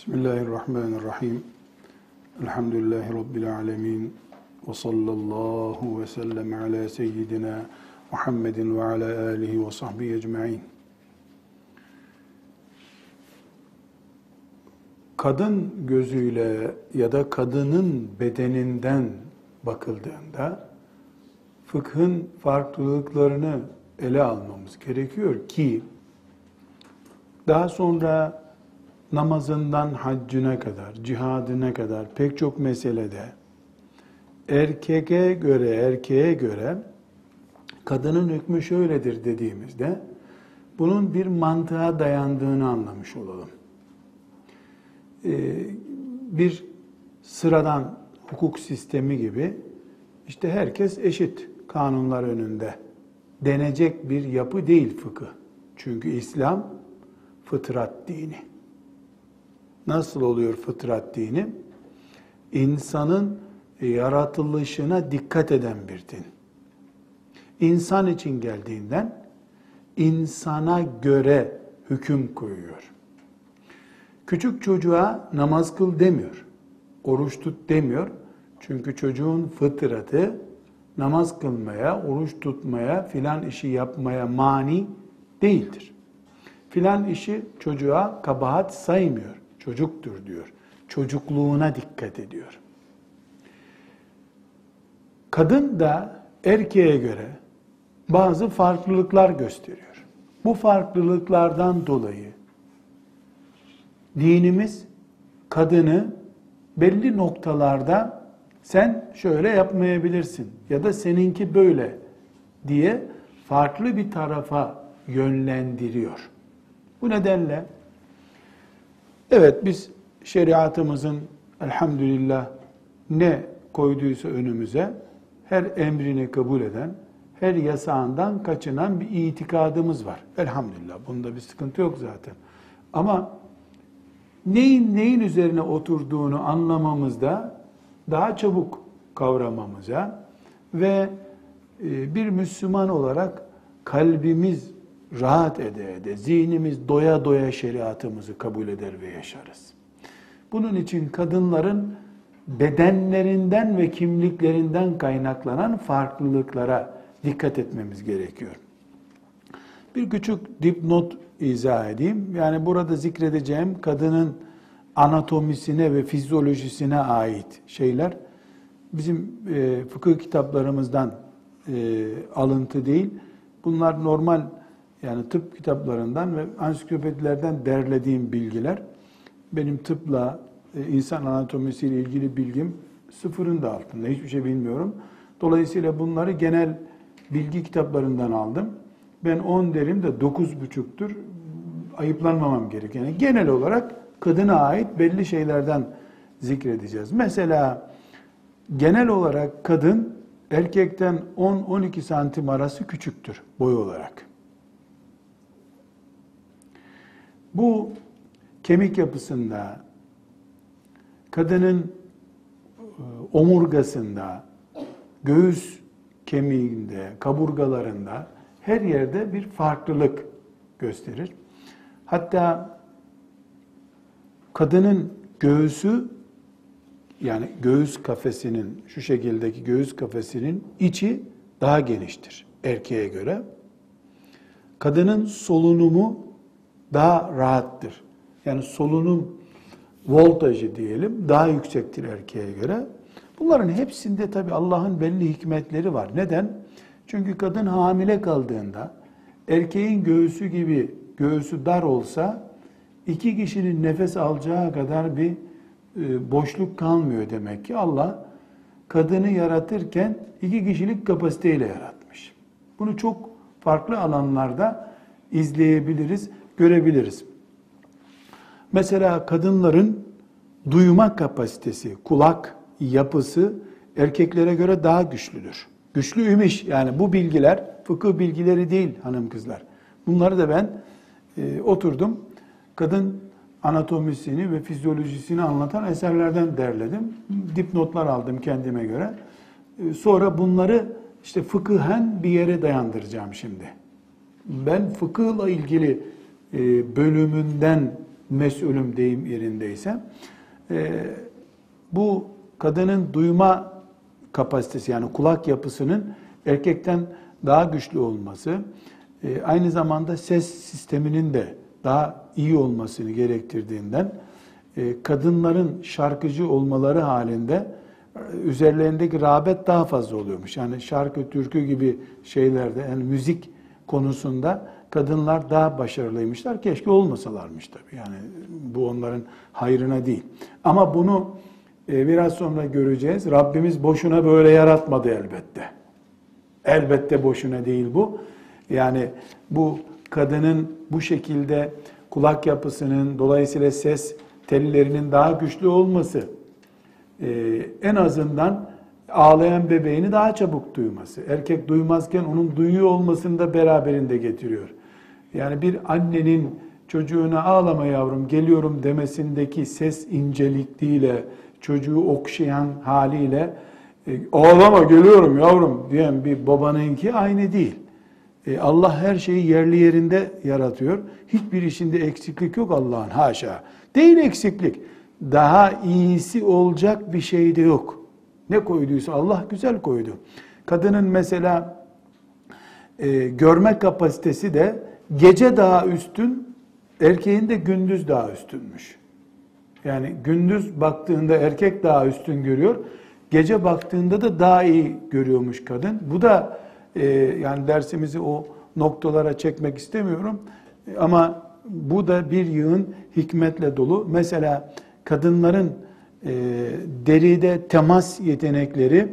Bismillahirrahmanirrahim. Elhamdülillahi Rabbil alemin. Ve sallallahu ve sellem ala seyyidina Muhammedin ve ala alihi ve sahbihi ecma'in. Kadın gözüyle ya da kadının bedeninden bakıldığında fıkhın farklılıklarını ele almamız gerekiyor ki daha sonra namazından haccına kadar, cihadına kadar pek çok meselede erkeğe göre, erkeğe göre kadının hükmü şöyledir dediğimizde bunun bir mantığa dayandığını anlamış olalım. Ee, bir sıradan hukuk sistemi gibi işte herkes eşit kanunlar önünde denecek bir yapı değil fıkıh. Çünkü İslam fıtrat dini. Nasıl oluyor fıtrat dini? İnsanın yaratılışına dikkat eden bir din. İnsan için geldiğinden insana göre hüküm koyuyor. Küçük çocuğa namaz kıl demiyor. Oruç tut demiyor. Çünkü çocuğun fıtratı namaz kılmaya, oruç tutmaya, filan işi yapmaya mani değildir. Filan işi çocuğa kabahat saymıyor. Çocuktur diyor. Çocukluğuna dikkat ediyor. Kadın da erkeğe göre bazı farklılıklar gösteriyor. Bu farklılıklardan dolayı dinimiz kadını belli noktalarda sen şöyle yapmayabilirsin ya da seninki böyle diye farklı bir tarafa yönlendiriyor. Bu nedenle evet biz şeriatımızın elhamdülillah ne koyduysa önümüze her emrini kabul eden, her yasağından kaçınan bir itikadımız var. Elhamdülillah. Bunda bir sıkıntı yok zaten. Ama neyin neyin üzerine oturduğunu anlamamızda daha çabuk kavramamıza ve e, bir Müslüman olarak kalbimiz rahat ede ede, zihnimiz doya doya şeriatımızı kabul eder ve yaşarız. Bunun için kadınların bedenlerinden ve kimliklerinden kaynaklanan farklılıklara dikkat etmemiz gerekiyor. Bir küçük dipnot izah edeyim. Yani burada zikredeceğim kadının anatomisine ve fizyolojisine ait şeyler bizim e, fıkıh kitaplarımızdan e, alıntı değil. Bunlar normal yani tıp kitaplarından ve ansiklopedilerden derlediğim bilgiler. Benim tıpla, e, insan anatomisiyle ilgili bilgim sıfırın da altında. Hiçbir şey bilmiyorum. Dolayısıyla bunları genel bilgi kitaplarından aldım. Ben 10 derim de 9,5'tür. Ayıplanmamam gerekiyor. Yani genel olarak kadına ait belli şeylerden zikredeceğiz. Mesela genel olarak kadın erkekten 10-12 santim arası küçüktür boy olarak. Bu kemik yapısında, kadının e, omurgasında, göğüs kemiğinde, kaburgalarında her yerde bir farklılık gösterir. Hatta kadının göğsü yani göğüs kafesinin şu şekildeki göğüs kafesinin içi daha geniştir erkeğe göre. Kadının solunumu daha rahattır. Yani solunum voltajı diyelim daha yüksektir erkeğe göre. Bunların hepsinde tabi Allah'ın belli hikmetleri var. Neden? Çünkü kadın hamile kaldığında erkeğin göğsü gibi göğsü dar olsa iki kişinin nefes alacağı kadar bir e, boşluk kalmıyor demek ki Allah kadını yaratırken iki kişilik kapasiteyle yaratmış. Bunu çok farklı alanlarda izleyebiliriz görebiliriz. Mesela kadınların duyma kapasitesi, kulak yapısı erkeklere göre daha güçlüdür. Güçlüymüş yani bu bilgiler fıkıh bilgileri değil hanım kızlar. Bunları da ben e, oturdum kadın anatomisini ve fizyolojisini anlatan eserlerden derledim. Dipnotlar aldım kendime göre. E, sonra bunları işte fıkıhen bir yere dayandıracağım şimdi. Ben fıkıhla ilgili bölümünden mesulüm deyim yerindeyse. E, bu kadının duyma kapasitesi yani kulak yapısının erkekten daha güçlü olması, e, aynı zamanda ses sisteminin de daha iyi olmasını gerektirdiğinden e, kadınların şarkıcı olmaları halinde e, üzerlerindeki rağbet daha fazla oluyormuş. Yani şarkı, türkü gibi şeylerde yani müzik konusunda kadınlar daha başarılıymışlar. Keşke olmasalarmış tabii. Yani bu onların hayrına değil. Ama bunu e, biraz sonra göreceğiz. Rabbimiz boşuna böyle yaratmadı elbette. Elbette boşuna değil bu. Yani bu kadının bu şekilde kulak yapısının dolayısıyla ses tellerinin daha güçlü olması e, en azından ağlayan bebeğini daha çabuk duyması. Erkek duymazken onun duyuyor olmasını da beraberinde getiriyor. Yani bir annenin çocuğuna ağlama yavrum geliyorum demesindeki ses incelikliğiyle çocuğu okşayan haliyle e, ağlama geliyorum yavrum diyen bir babanınki aynı değil. E, Allah her şeyi yerli yerinde yaratıyor. Hiçbir işinde eksiklik yok Allah'ın haşa. Değil eksiklik. Daha iyisi olacak bir şey de yok. Ne koyduysa Allah güzel koydu. Kadının mesela e, görme kapasitesi de gece daha üstün, erkeğin de gündüz daha üstünmüş. Yani gündüz baktığında erkek daha üstün görüyor. Gece baktığında da daha iyi görüyormuş kadın. Bu da e, yani dersimizi o noktalara çekmek istemiyorum. Ama bu da bir yığın hikmetle dolu. Mesela kadınların e, deride temas yetenekleri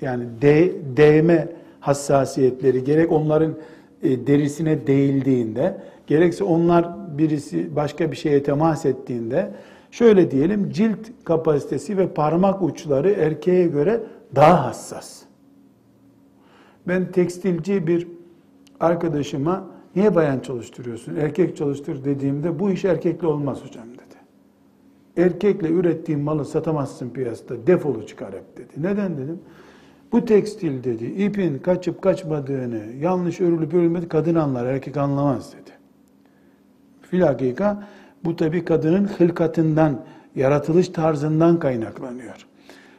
yani de, değme hassasiyetleri gerek onların derisine değildiğinde gerekse onlar birisi başka bir şeye temas ettiğinde şöyle diyelim cilt kapasitesi ve parmak uçları erkeğe göre daha hassas. Ben tekstilci bir arkadaşıma niye bayan çalıştırıyorsun, erkek çalıştır dediğimde bu iş erkekle olmaz hocam dedi. Erkekle ürettiğin malı satamazsın piyasada, defolu çıkar hep dedi. Neden dedim? Bu tekstil dedi, ipin kaçıp kaçmadığını, yanlış örülüp örülmedi kadın anlar, erkek anlamaz dedi. Filakika bu tabi kadının hılkatından, yaratılış tarzından kaynaklanıyor.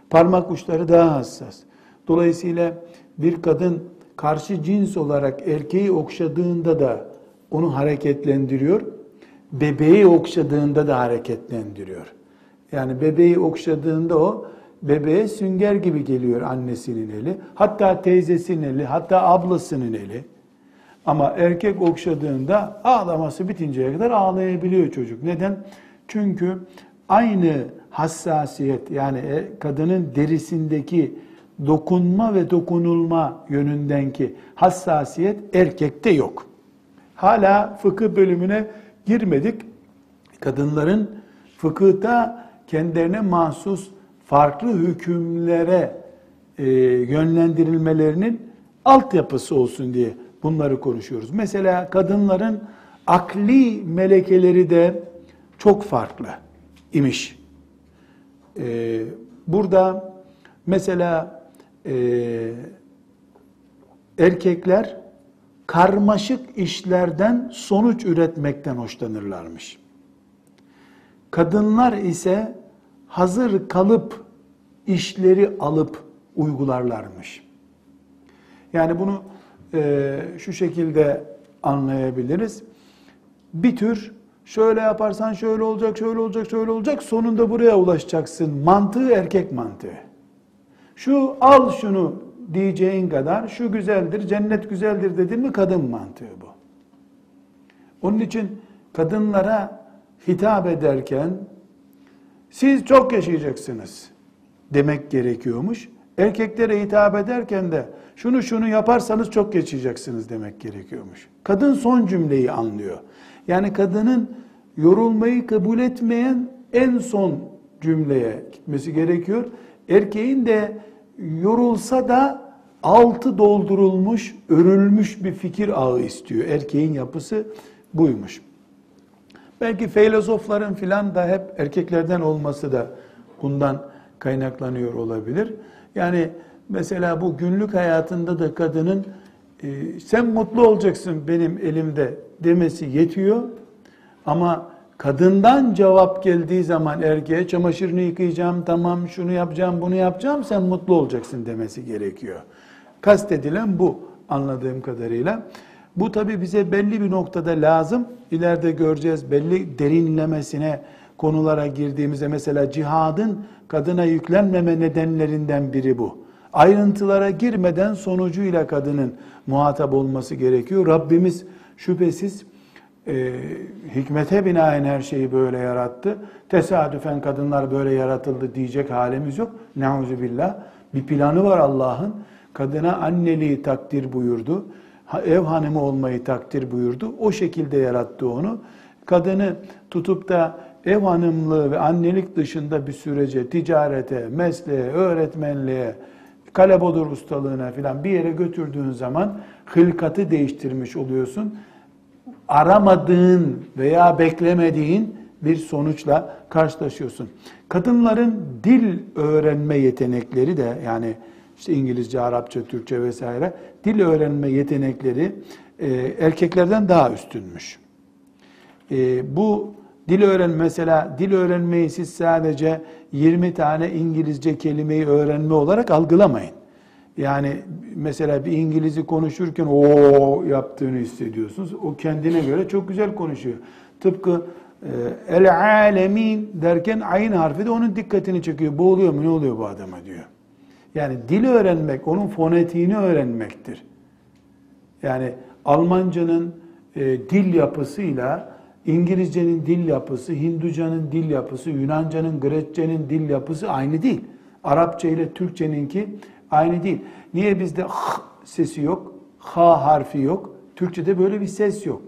Parmak uçları daha hassas. Dolayısıyla bir kadın karşı cins olarak erkeği okşadığında da onu hareketlendiriyor. Bebeği okşadığında da hareketlendiriyor. Yani bebeği okşadığında o bebeğe sünger gibi geliyor annesinin eli. Hatta teyzesinin eli, hatta ablasının eli. Ama erkek okşadığında ağlaması bitinceye kadar ağlayabiliyor çocuk. Neden? Çünkü aynı hassasiyet yani e, kadının derisindeki dokunma ve dokunulma yönündenki hassasiyet erkekte yok. Hala fıkıh bölümüne girmedik. Kadınların fıkıhta kendilerine mahsus farklı hükümlere e, yönlendirilmelerinin altyapısı olsun diye bunları konuşuyoruz. Mesela kadınların akli melekeleri de çok farklı imiş. Ee, burada mesela e, erkekler karmaşık işlerden sonuç üretmekten hoşlanırlarmış. Kadınlar ise hazır kalıp işleri alıp uygularlarmış. Yani bunu e, şu şekilde anlayabiliriz. Bir tür şöyle yaparsan şöyle olacak, şöyle olacak, şöyle olacak, sonunda buraya ulaşacaksın. Mantığı erkek mantığı. Şu al şunu diyeceğin kadar şu güzeldir, cennet güzeldir dedin mi kadın mantığı bu. Onun için kadınlara hitap ederken siz çok yaşayacaksınız demek gerekiyormuş. Erkeklere hitap ederken de şunu şunu yaparsanız çok geçeceksiniz demek gerekiyormuş. Kadın son cümleyi anlıyor. Yani kadının yorulmayı kabul etmeyen en son cümleye gitmesi gerekiyor. Erkeğin de yorulsa da altı doldurulmuş, örülmüş bir fikir ağı istiyor. Erkeğin yapısı buymuş. Belki filozofların filan da hep erkeklerden olması da bundan kaynaklanıyor olabilir. Yani mesela bu günlük hayatında da kadının e, sen mutlu olacaksın benim elimde demesi yetiyor. Ama kadından cevap geldiği zaman erkeğe çamaşırını yıkayacağım, tamam şunu yapacağım, bunu yapacağım, sen mutlu olacaksın demesi gerekiyor. Kastedilen bu anladığım kadarıyla. Bu tabi bize belli bir noktada lazım. İleride göreceğiz belli derinlemesine konulara girdiğimizde mesela cihadın kadına yüklenmeme nedenlerinden biri bu. Ayrıntılara girmeden sonucuyla kadının muhatap olması gerekiyor. Rabbimiz şüphesiz e, hikmete binaen her şeyi böyle yarattı. Tesadüfen kadınlar böyle yaratıldı diyecek halimiz yok. Neuzu. Bir planı var Allah'ın. Kadına anneliği takdir buyurdu. Ev hanımı olmayı takdir buyurdu. O şekilde yarattı onu. Kadını tutup da ev hanımlığı ve annelik dışında bir sürece, ticarete, mesleğe, öğretmenliğe, kalebodur ustalığına filan bir yere götürdüğün zaman hılkatı değiştirmiş oluyorsun. Aramadığın veya beklemediğin bir sonuçla karşılaşıyorsun. Kadınların dil öğrenme yetenekleri de yani işte İngilizce, Arapça, Türkçe vesaire dil öğrenme yetenekleri e, erkeklerden daha üstünmüş. E, bu dil öğren mesela dil öğrenmeyi siz sadece 20 tane İngilizce kelimeyi öğrenme olarak algılamayın. Yani mesela bir İngiliz'i konuşurken o yaptığını hissediyorsunuz. O kendine göre çok güzel konuşuyor. Tıpkı e, el alemin derken ayın harfi de onun dikkatini çekiyor. Boğuluyor mu ne oluyor bu adama diyor. Yani dil öğrenmek onun fonetiğini öğrenmektir. Yani Almancanın e, dil yapısıyla İngilizcenin dil yapısı, Hinducanın dil yapısı, Yunancanın, Grekçenin dil yapısı aynı değil. Arapça ile Türkçeninki aynı değil. Niye bizde h sesi yok, ha harfi yok? Türkçede böyle bir ses yok.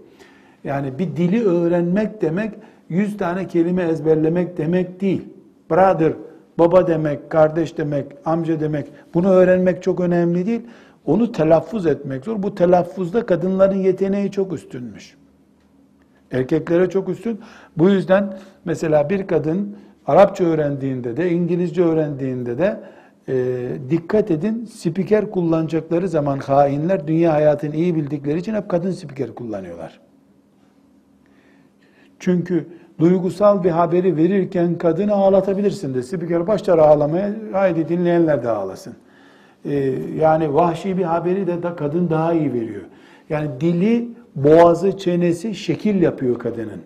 Yani bir dili öğrenmek demek, yüz tane kelime ezberlemek demek değil. Brother, baba demek, kardeş demek, amca demek, bunu öğrenmek çok önemli değil. Onu telaffuz etmek zor. Bu telaffuzda kadınların yeteneği çok üstünmüş. Erkeklere çok üstün. Bu yüzden mesela bir kadın Arapça öğrendiğinde de, İngilizce öğrendiğinde de e, dikkat edin spiker kullanacakları zaman hainler dünya hayatını iyi bildikleri için hep kadın spiker kullanıyorlar. Çünkü duygusal bir haberi verirken kadını ağlatabilirsin de spiker başlar ağlamaya haydi dinleyenler de ağlasın. E, yani vahşi bir haberi de da kadın daha iyi veriyor. Yani dili boğazı, çenesi şekil yapıyor kadının.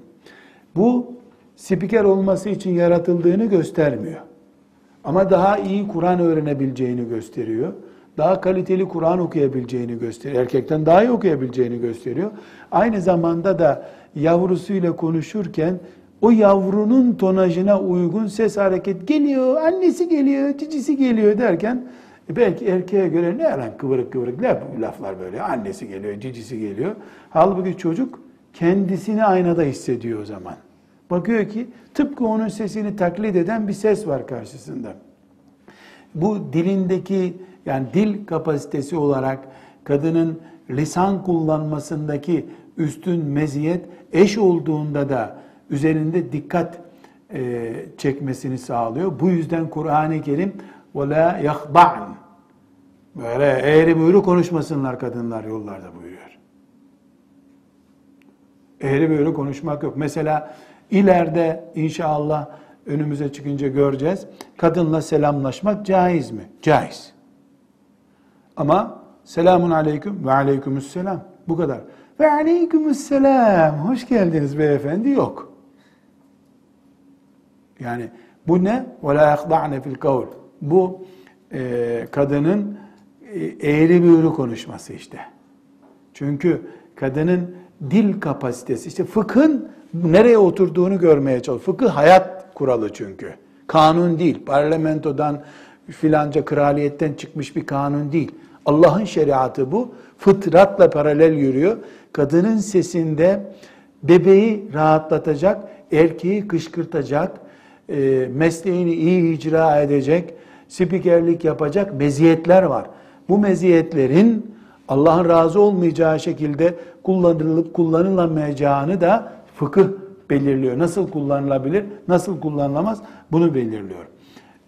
Bu spiker olması için yaratıldığını göstermiyor. Ama daha iyi Kur'an öğrenebileceğini gösteriyor. Daha kaliteli Kur'an okuyabileceğini gösteriyor. Erkekten daha iyi okuyabileceğini gösteriyor. Aynı zamanda da yavrusuyla konuşurken o yavrunun tonajına uygun ses hareket geliyor, annesi geliyor, cicisi geliyor derken e belki erkeğe göre ne lan kıvırık kıvırık ne laflar böyle. Annesi geliyor, cicisi geliyor. Halbuki çocuk kendisini aynada hissediyor o zaman. Bakıyor ki tıpkı onun sesini taklit eden bir ses var karşısında. Bu dilindeki yani dil kapasitesi olarak kadının lisan kullanmasındaki üstün meziyet eş olduğunda da üzerinde dikkat e, çekmesini sağlıyor. Bu yüzden Kur'an-ı Kerim وَلَا يَخْضَعْنَ Böyle eğri büğrü konuşmasınlar kadınlar yollarda buyuruyor. Eğri büğrü konuşmak yok. Mesela ileride inşallah önümüze çıkınca göreceğiz. Kadınla selamlaşmak caiz mi? Caiz. Ama selamun aleyküm ve aleykümüsselam. Bu kadar. Ve aleykümüsselam. Hoş geldiniz beyefendi. Yok. Yani bu ne? Ve la yakda'ne fil kavl. Bu e, kadının e, eğri büğrü konuşması işte. Çünkü kadının dil kapasitesi işte fıkhın nereye oturduğunu görmeye çalış. Fıkıh hayat kuralı çünkü. Kanun değil. Parlamentodan filanca kraliyetten çıkmış bir kanun değil. Allah'ın şeriatı bu. Fıtratla paralel yürüyor. Kadının sesinde bebeği rahatlatacak, erkeği kışkırtacak, e, mesleğini iyi icra edecek, spikerlik yapacak meziyetler var. Bu meziyetlerin Allah'ın razı olmayacağı şekilde kullanılıp kullanılamayacağını da fıkıh belirliyor. Nasıl kullanılabilir, nasıl kullanılamaz bunu belirliyor.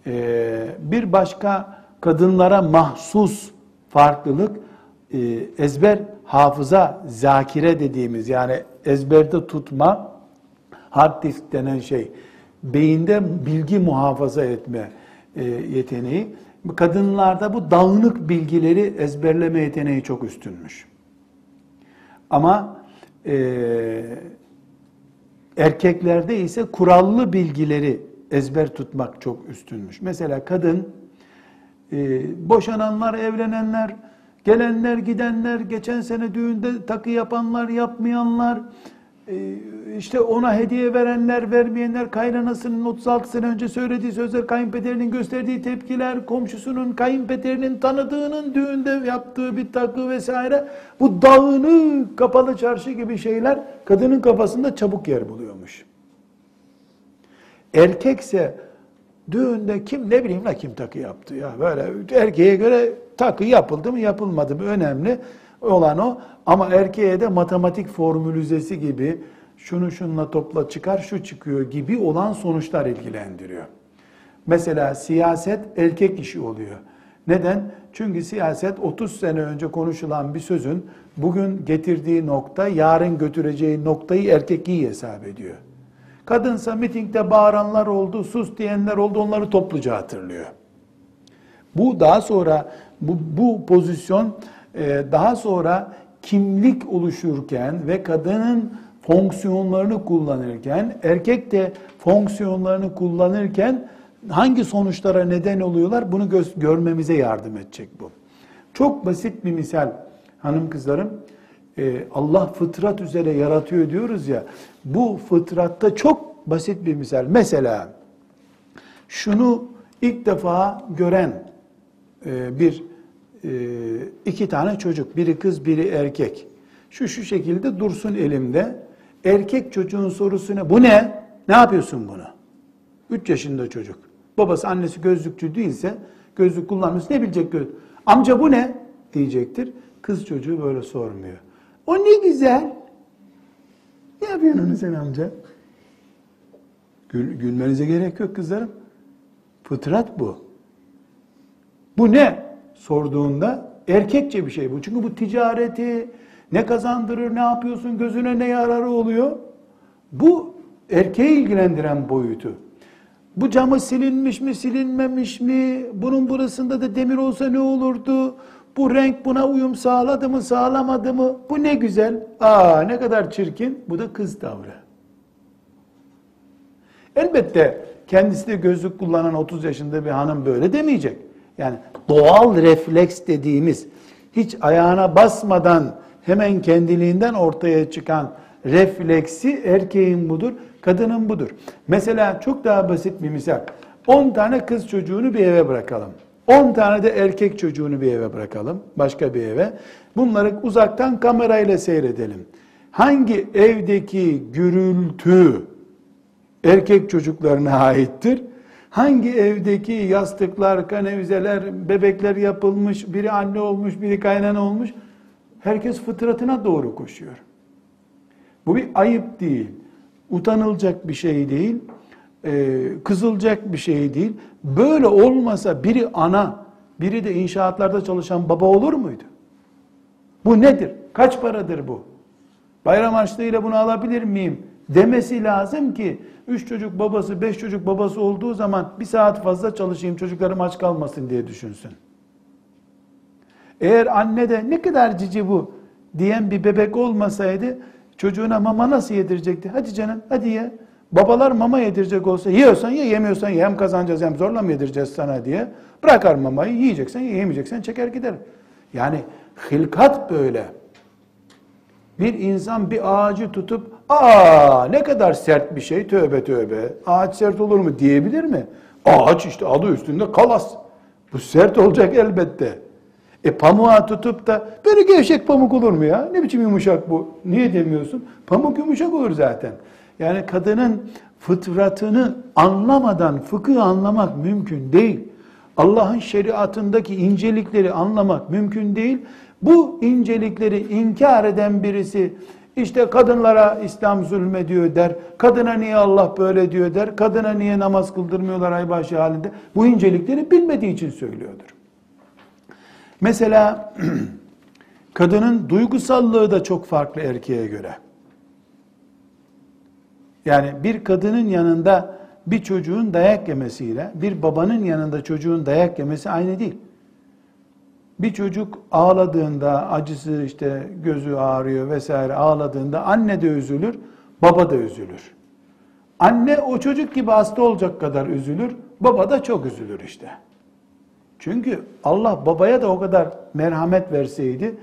Ee, bir başka kadınlara mahsus farklılık ezber hafıza zakire dediğimiz yani ezberde tutma Hard disk denen şey beyinde bilgi muhafaza etme e, yeteneği. Kadınlarda bu dağınık bilgileri ezberleme yeteneği çok üstünmüş. Ama e, erkeklerde ise kurallı bilgileri ezber tutmak çok üstünmüş. Mesela kadın e, boşananlar, evlenenler, gelenler, gidenler, geçen sene düğünde takı yapanlar, yapmayanlar, e, işte ona hediye verenler, vermeyenler, kaynanasının 36 sene önce söylediği sözler, kayınpederinin gösterdiği tepkiler, komşusunun, kayınpederinin tanıdığının düğünde yaptığı bir takı vesaire, bu dağını kapalı çarşı gibi şeyler kadının kafasında çabuk yer buluyormuş. Erkekse düğünde kim ne bileyim la kim takı yaptı ya böyle erkeğe göre takı yapıldı mı yapılmadı mı önemli olan o ama erkeğe de matematik formülizesi gibi şunu şunla topla çıkar şu çıkıyor gibi olan sonuçlar ilgilendiriyor. Mesela siyaset erkek işi oluyor. Neden? Çünkü siyaset 30 sene önce konuşulan bir sözün bugün getirdiği nokta yarın götüreceği noktayı erkek iyi hesap ediyor. Kadınsa mitingde bağıranlar oldu, sus diyenler oldu, onları topluca hatırlıyor. Bu daha sonra bu, bu pozisyon e, daha sonra kimlik oluşurken ve kadının fonksiyonlarını kullanırken, erkek de fonksiyonlarını kullanırken hangi sonuçlara neden oluyorlar bunu gö- görmemize yardım edecek bu. Çok basit bir misal hanım kızlarım. Ee, Allah fıtrat üzere yaratıyor diyoruz ya. Bu fıtratta çok basit bir misal. Mesela şunu ilk defa gören e, bir iki tane çocuk, biri kız, biri erkek. Şu şu şekilde dursun elimde. Erkek çocuğun sorusu ne? Bu ne? Ne yapıyorsun bunu? Üç yaşında çocuk. Babası annesi gözlükçü değilse gözlük kullanmış ne bilecek göz? Amca bu ne? diyecektir. Kız çocuğu böyle sormuyor. O ne güzel. Ne yapıyorsun sen amca? Gül, gülmenize gerek yok kızlarım. Fıtrat bu. Bu ne? Sorduğunda erkekçe bir şey bu. Çünkü bu ticareti ne kazandırır, ne yapıyorsun, gözüne ne yararı oluyor? Bu erkeği ilgilendiren boyutu. Bu camı silinmiş mi, silinmemiş mi? Bunun burasında da demir olsa ne olurdu? Bu renk buna uyum sağladı mı, sağlamadı mı? Bu ne güzel. Aa ne kadar çirkin. Bu da kız tavrı. Elbette kendisi de gözlük kullanan 30 yaşında bir hanım böyle demeyecek. Yani doğal refleks dediğimiz hiç ayağına basmadan hemen kendiliğinden ortaya çıkan refleksi erkeğin budur, kadının budur. Mesela çok daha basit bir misal. 10 tane kız çocuğunu bir eve bırakalım. 10 tane de erkek çocuğunu bir eve bırakalım, başka bir eve. Bunları uzaktan kamerayla seyredelim. Hangi evdeki gürültü erkek çocuklarına aittir? Hangi evdeki yastıklar, kanevizeler, bebekler yapılmış, biri anne olmuş, biri kaynana olmuş? Herkes fıtratına doğru koşuyor. Bu bir ayıp değil, utanılacak bir şey değil, e, kızılacak bir şey değil. Böyle olmasa biri ana, biri de inşaatlarda çalışan baba olur muydu? Bu nedir? Kaç paradır bu? Bayram harçlığıyla bunu alabilir miyim? Demesi lazım ki üç çocuk babası, beş çocuk babası olduğu zaman bir saat fazla çalışayım çocuklarım aç kalmasın diye düşünsün. Eğer anne de ne kadar cici bu diyen bir bebek olmasaydı çocuğuna mama nasıl yedirecekti? Hadi canım hadi ye. Babalar mama yedirecek olsa yiyorsan ye yemiyorsan ye hem kazanacağız hem zorla mı yedireceğiz sana diye bırakar mamayı yiyeceksen ye yemeyeceksen çeker gider. Yani hilkat böyle. Bir insan bir ağacı tutup aa ne kadar sert bir şey tövbe tövbe ağaç sert olur mu diyebilir mi? Ağaç işte adı üstünde kalas. Bu sert olacak elbette. E pamuğa tutup da böyle gevşek pamuk olur mu ya? Ne biçim yumuşak bu? Niye demiyorsun? Pamuk yumuşak olur zaten. Yani kadının fıtratını anlamadan fıkıh anlamak mümkün değil. Allah'ın şeriatındaki incelikleri anlamak mümkün değil. Bu incelikleri inkar eden birisi işte kadınlara İslam zulmediyor der. Kadına niye Allah böyle diyor der. Kadına niye namaz kıldırmıyorlar aybaşı halinde. Bu incelikleri bilmediği için söylüyordur. Mesela kadının duygusallığı da çok farklı erkeğe göre. Yani bir kadının yanında bir çocuğun dayak yemesiyle bir babanın yanında çocuğun dayak yemesi aynı değil. Bir çocuk ağladığında acısı işte gözü ağrıyor vesaire ağladığında anne de üzülür, baba da üzülür. Anne o çocuk gibi hasta olacak kadar üzülür, baba da çok üzülür işte. Çünkü Allah babaya da o kadar merhamet verseydi,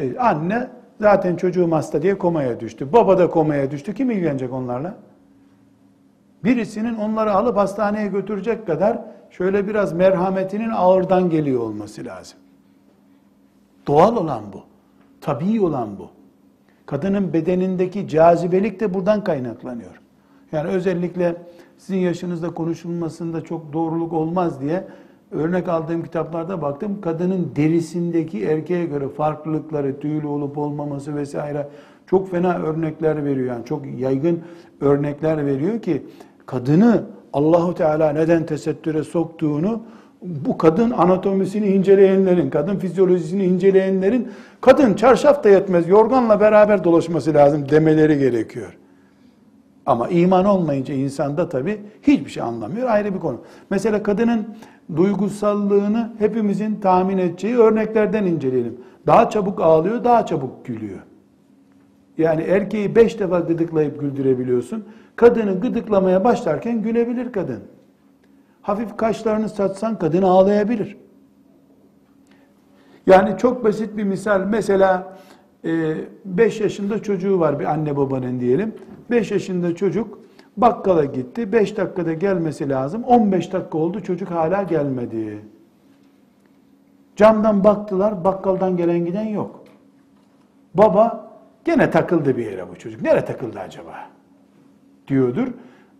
e, anne zaten çocuğum hasta diye komaya düştü. Baba da komaya düştü. Kim ilgilenecek onlarla? Birisinin onları alıp hastaneye götürecek kadar şöyle biraz merhametinin ağırdan geliyor olması lazım. Doğal olan bu. Tabii olan bu. Kadının bedenindeki cazibelik de buradan kaynaklanıyor. Yani özellikle sizin yaşınızda konuşulmasında çok doğruluk olmaz diye örnek aldığım kitaplarda baktım. Kadının derisindeki erkeğe göre farklılıkları, tüylü olup olmaması vesaire çok fena örnekler veriyor. Yani çok yaygın örnekler veriyor ki kadını Allahu Teala neden tesettüre soktuğunu bu kadın anatomisini inceleyenlerin, kadın fizyolojisini inceleyenlerin kadın çarşaf da yetmez, yorganla beraber dolaşması lazım demeleri gerekiyor. Ama iman olmayınca insanda tabi hiçbir şey anlamıyor. Ayrı bir konu. Mesela kadının duygusallığını hepimizin tahmin edeceği örneklerden inceleyelim. Daha çabuk ağlıyor, daha çabuk gülüyor. Yani erkeği beş defa gıdıklayıp güldürebiliyorsun. Kadını gıdıklamaya başlarken gülebilir kadın. Hafif kaşlarını satsan kadın ağlayabilir. Yani çok basit bir misal. Mesela 5 e, yaşında çocuğu var bir anne babanın diyelim. 5 yaşında çocuk bakkala gitti. 5 dakikada gelmesi lazım. 15 dakika oldu çocuk hala gelmedi. Camdan baktılar bakkaldan gelen giden yok. Baba gene takıldı bir yere bu çocuk. Nereye takıldı acaba? Diyordur.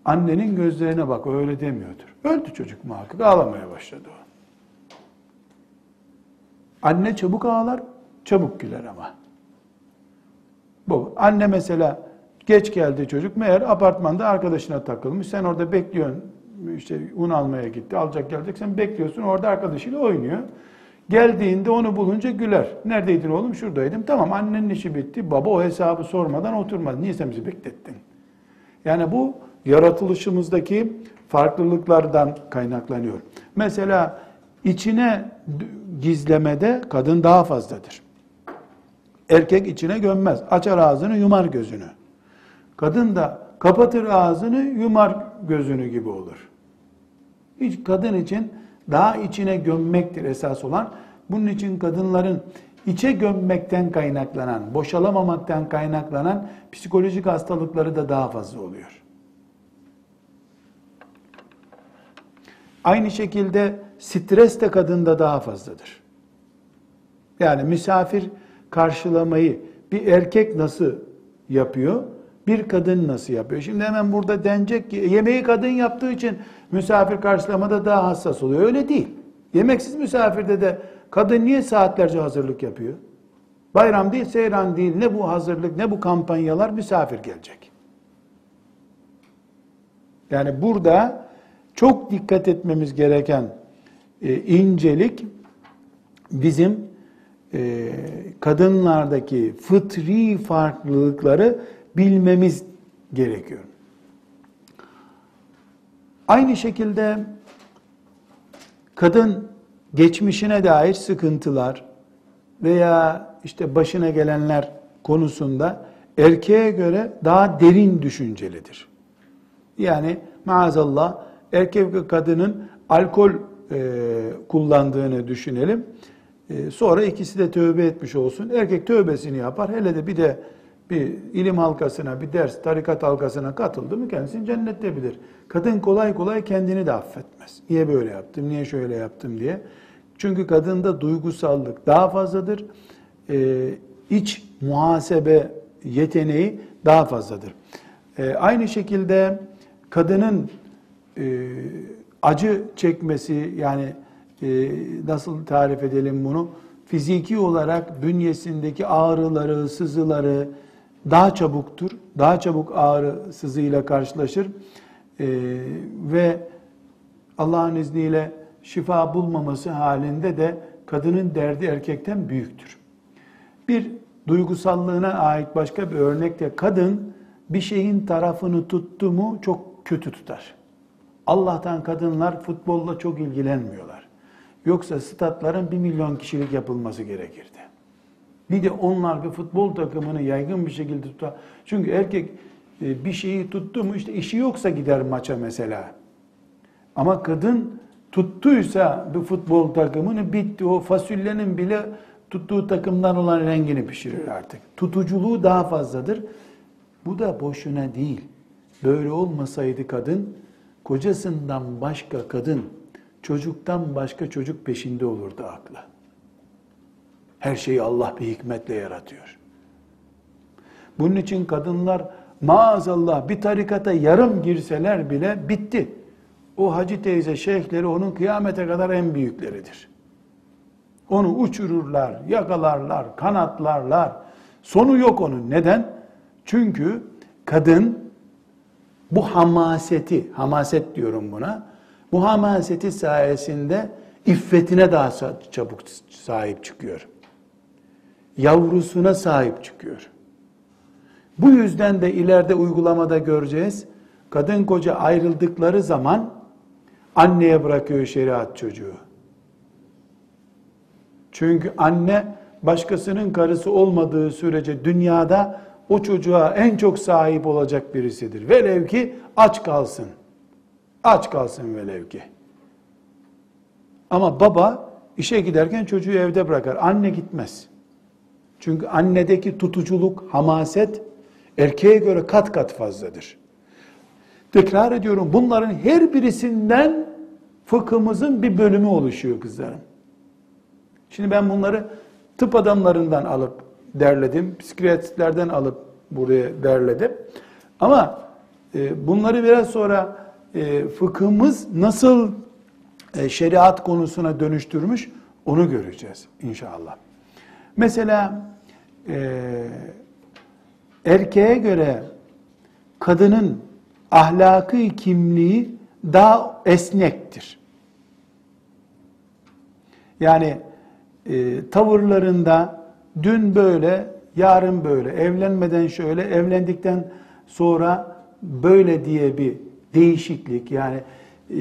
Annenin gözlerine bak öyle demiyordur. Öldü çocuk muhakkak ağlamaya başladı o. Anne çabuk ağlar, çabuk güler ama. Bu anne mesela geç geldi çocuk meğer apartmanda arkadaşına takılmış. Sen orada bekliyorsun işte un almaya gitti alacak gelecek sen bekliyorsun orada arkadaşıyla oynuyor. Geldiğinde onu bulunca güler. Neredeydin oğlum? Şuradaydım. Tamam annenin işi bitti. Baba o hesabı sormadan oturmadı. Niye sen bizi beklettin? Yani bu yaratılışımızdaki farklılıklardan kaynaklanıyor. Mesela içine gizlemede kadın daha fazladır. Erkek içine gömmez. Açar ağzını, yumar gözünü. Kadın da kapatır ağzını, yumar gözünü gibi olur. Hiç kadın için daha içine gömmektir esas olan. Bunun için kadınların içe gömmekten kaynaklanan, boşalamamaktan kaynaklanan psikolojik hastalıkları da daha fazla oluyor. Aynı şekilde stres de kadında daha fazladır. Yani misafir karşılamayı bir erkek nasıl yapıyor? Bir kadın nasıl yapıyor? Şimdi hemen burada denecek ki yemeği kadın yaptığı için misafir karşılamada daha hassas oluyor. Öyle değil. Yemeksiz misafirde de kadın niye saatlerce hazırlık yapıyor? Bayram değil, seyran değil. Ne bu hazırlık, ne bu kampanyalar misafir gelecek. Yani burada çok dikkat etmemiz gereken e, incelik bizim e, kadınlardaki fıtri farklılıkları bilmemiz gerekiyor. Aynı şekilde kadın geçmişine dair sıkıntılar veya işte başına gelenler konusunda erkeğe göre daha derin düşüncelidir. Yani maazallah erkek ve kadının alkol e, kullandığını düşünelim. E, sonra ikisi de tövbe etmiş olsun. Erkek tövbesini yapar. Hele de bir de bir ilim halkasına, bir ders, tarikat halkasına katıldı mı kendisini cennette bilir. Kadın kolay kolay kendini de affetmez. Niye böyle yaptım, niye şöyle yaptım diye. Çünkü kadında duygusallık daha fazladır. Ee, iç muhasebe yeteneği daha fazladır. Ee, aynı şekilde kadının e, acı çekmesi yani e, nasıl tarif edelim bunu? Fiziki olarak bünyesindeki ağrıları, sızıları daha çabuktur. Daha çabuk ağrı sızıyla karşılaşır. E, ve Allah'ın izniyle şifa bulmaması halinde de kadının derdi erkekten büyüktür. Bir duygusallığına ait başka bir örnekte kadın bir şeyin tarafını tuttu mu çok kötü tutar. Allah'tan kadınlar futbolla çok ilgilenmiyorlar. Yoksa statların bir milyon kişilik yapılması gerekirdi. Bir de onlar bir futbol takımını yaygın bir şekilde tutar. Çünkü erkek e, bir şeyi tuttu mu işte işi yoksa gider maça mesela. Ama kadın tuttuysa bir futbol takımını bitti. O fasulyenin bile tuttuğu takımdan olan rengini pişirir artık. Tutuculuğu daha fazladır. Bu da boşuna değil. Böyle olmasaydı kadın kocasından başka kadın çocuktan başka çocuk peşinde olurdu akla. Her şeyi Allah bir hikmetle yaratıyor. Bunun için kadınlar maazallah bir tarikata yarım girseler bile bitti. O hacı teyze şeyhleri onun kıyamete kadar en büyükleridir. Onu uçururlar, yakalarlar, kanatlarlar. Sonu yok onun. Neden? Çünkü kadın bu hamaseti, hamaset diyorum buna, bu hamaseti sayesinde iffetine daha çabuk sahip çıkıyor. Yavrusuna sahip çıkıyor. Bu yüzden de ileride uygulamada göreceğiz. Kadın koca ayrıldıkları zaman anneye bırakıyor şeriat çocuğu. Çünkü anne başkasının karısı olmadığı sürece dünyada o çocuğa en çok sahip olacak birisidir. Velev ki aç kalsın. Aç kalsın velev ki. Ama baba işe giderken çocuğu evde bırakar. Anne gitmez. Çünkü annedeki tutuculuk, hamaset erkeğe göre kat kat fazladır. Tekrar ediyorum bunların her birisinden fıkhımızın bir bölümü oluşuyor kızlarım. Şimdi ben bunları tıp adamlarından alıp derledim, psikiyatristlerden alıp buraya derledim. Ama e, bunları biraz sonra e, fıkhımız nasıl e, şeriat konusuna dönüştürmüş onu göreceğiz inşallah. Mesela e, erkeğe göre kadının ahlakı kimliği daha esnektir. Yani e, tavırlarında dün böyle, yarın böyle, evlenmeden şöyle, evlendikten sonra böyle diye bir değişiklik yani e,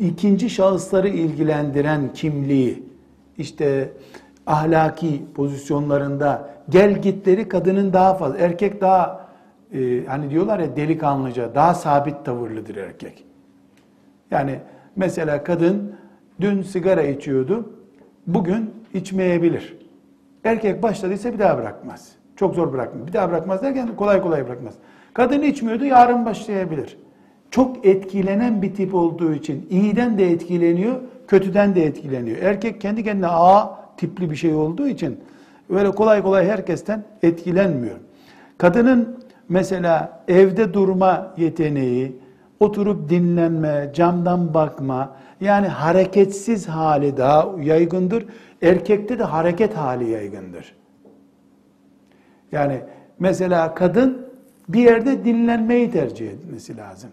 ikinci şahısları ilgilendiren kimliği işte ahlaki pozisyonlarında gel gitleri kadının daha fazla erkek daha e, hani diyorlar ya delikanlıca daha sabit tavırlıdır erkek. Yani mesela kadın dün sigara içiyordu. Bugün içmeyebilir. Erkek başladıysa bir daha bırakmaz. Çok zor bırakmaz. Bir daha bırakmaz derken kolay kolay bırakmaz. Kadın içmiyordu yarın başlayabilir. Çok etkilenen bir tip olduğu için iyiden de etkileniyor, kötüden de etkileniyor. Erkek kendi kendine A tipli bir şey olduğu için öyle kolay kolay herkesten etkilenmiyor. Kadının mesela evde durma yeteneği, oturup dinlenme, camdan bakma, yani hareketsiz hali daha yaygındır. Erkekte de hareket hali yaygındır. Yani mesela kadın bir yerde dinlenmeyi tercih etmesi lazım.